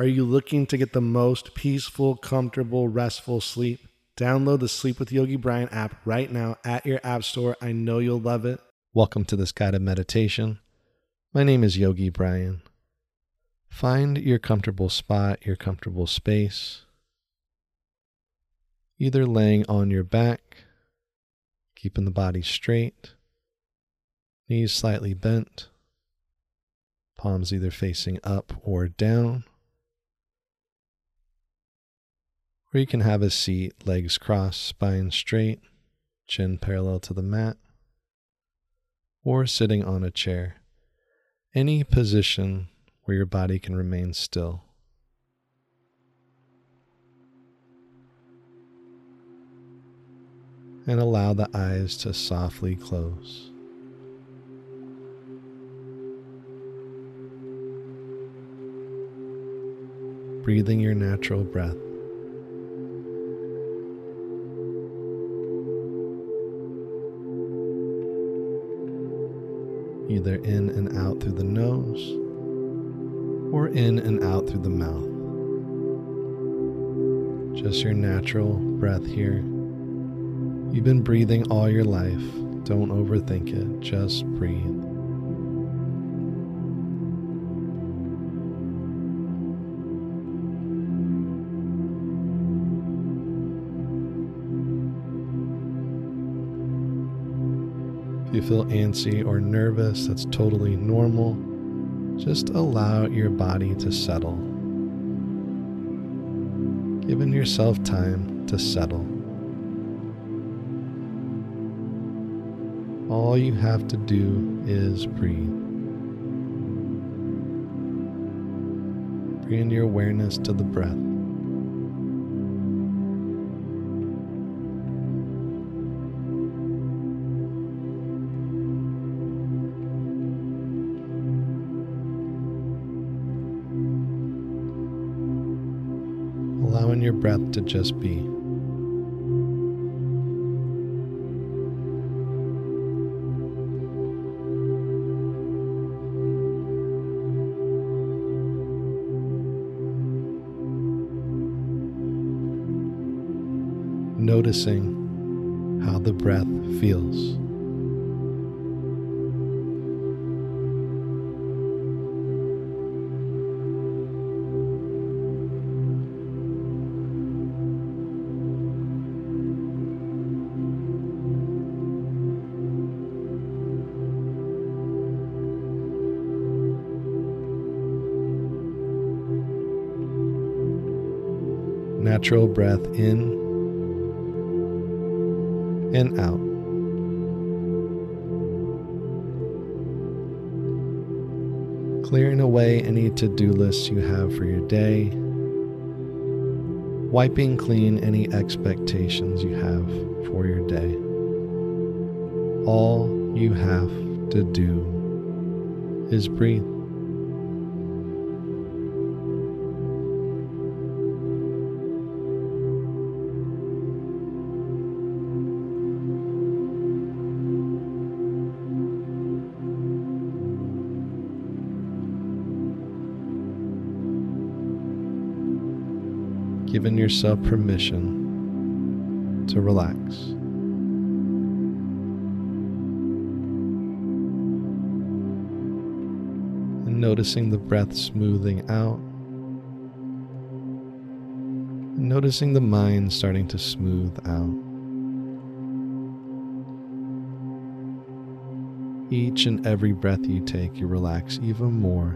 Are you looking to get the most peaceful, comfortable, restful sleep? Download the Sleep with Yogi Brian app right now at your app store. I know you'll love it. Welcome to this guided meditation. My name is Yogi Brian. Find your comfortable spot, your comfortable space, either laying on your back, keeping the body straight, knees slightly bent, palms either facing up or down Or you can have a seat, legs crossed, spine straight, chin parallel to the mat, or sitting on a chair. Any position where your body can remain still. And allow the eyes to softly close. Breathing your natural breath. Either in and out through the nose or in and out through the mouth. Just your natural breath here. You've been breathing all your life. Don't overthink it, just breathe. If you feel antsy or nervous, that's totally normal. Just allow your body to settle. Giving yourself time to settle. All you have to do is breathe. Bring your awareness to the breath. Allowing your breath to just be. Noticing how the breath feels. Natural breath in and out. Clearing away any to do lists you have for your day, wiping clean any expectations you have for your day. All you have to do is breathe. Giving yourself permission to relax. And noticing the breath smoothing out. And noticing the mind starting to smooth out. Each and every breath you take, you relax even more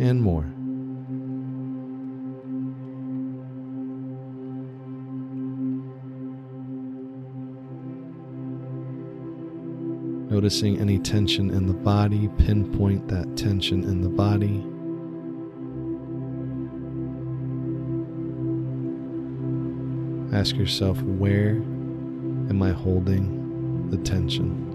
and more. Noticing any tension in the body, pinpoint that tension in the body. Ask yourself, where am I holding the tension?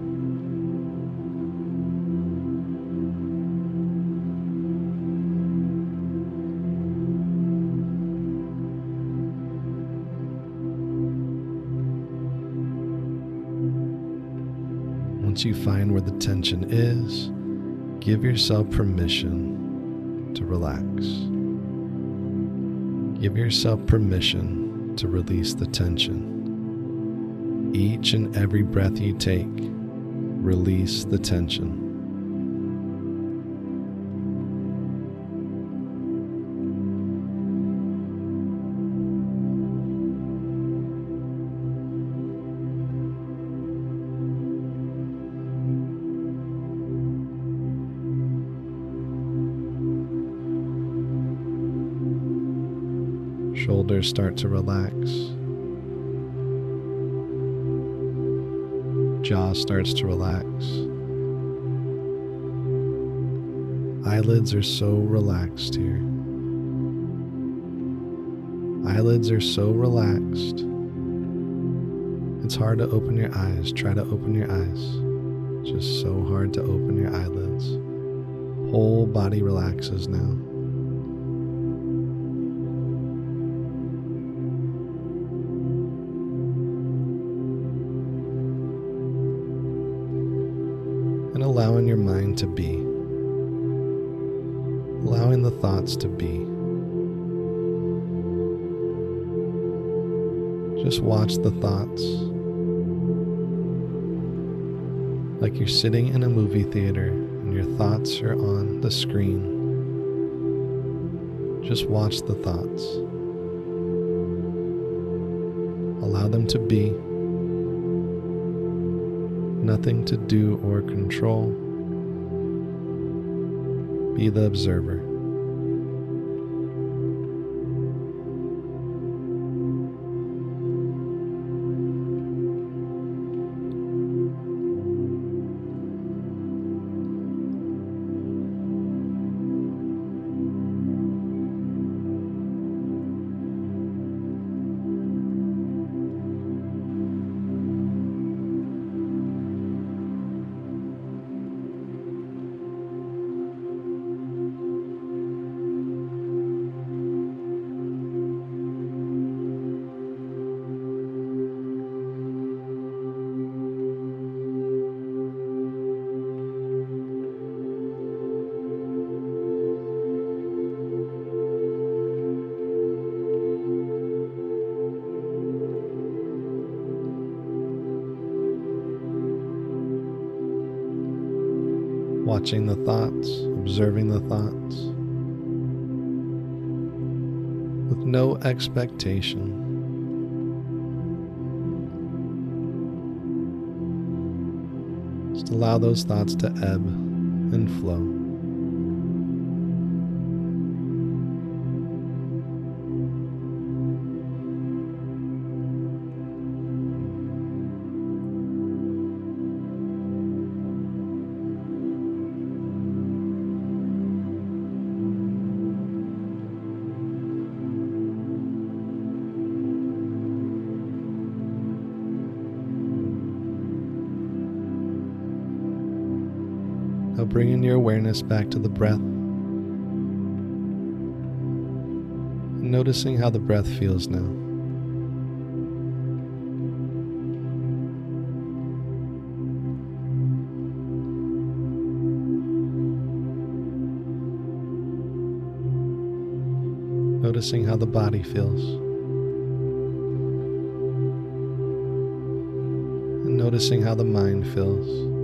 Once you find where the tension is, give yourself permission to relax. Give yourself permission to release the tension. Each and every breath you take, release the tension. Shoulders start to relax. Jaw starts to relax. Eyelids are so relaxed here. Eyelids are so relaxed. It's hard to open your eyes. Try to open your eyes. Just so hard to open your eyelids. Whole body relaxes now. And allowing your mind to be, allowing the thoughts to be. Just watch the thoughts like you're sitting in a movie theater and your thoughts are on the screen. Just watch the thoughts. Allow them to be nothing to do or control. Be the observer. Watching the thoughts, observing the thoughts, with no expectation. Just allow those thoughts to ebb and flow. Now bringing your awareness back to the breath. Noticing how the breath feels now. Noticing how the body feels. And noticing how the mind feels.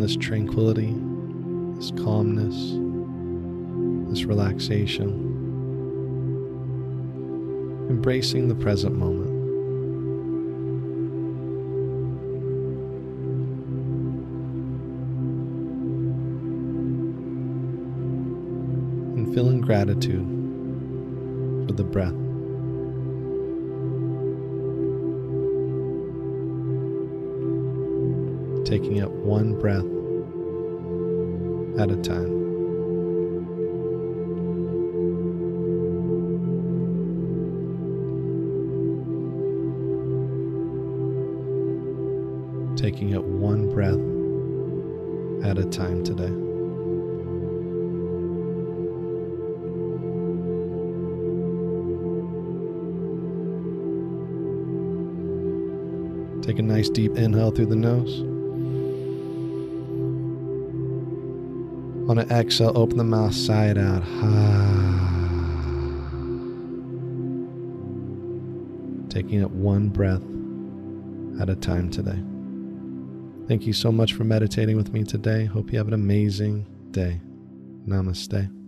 This tranquility, this calmness, this relaxation. Embracing the present moment. And feeling gratitude for the breath. Taking it one breath at a time. Taking it one breath at a time today. Take a nice deep inhale through the nose. On an exhale, open the mouth side out. Taking it one breath at a time today. Thank you so much for meditating with me today. Hope you have an amazing day. Namaste.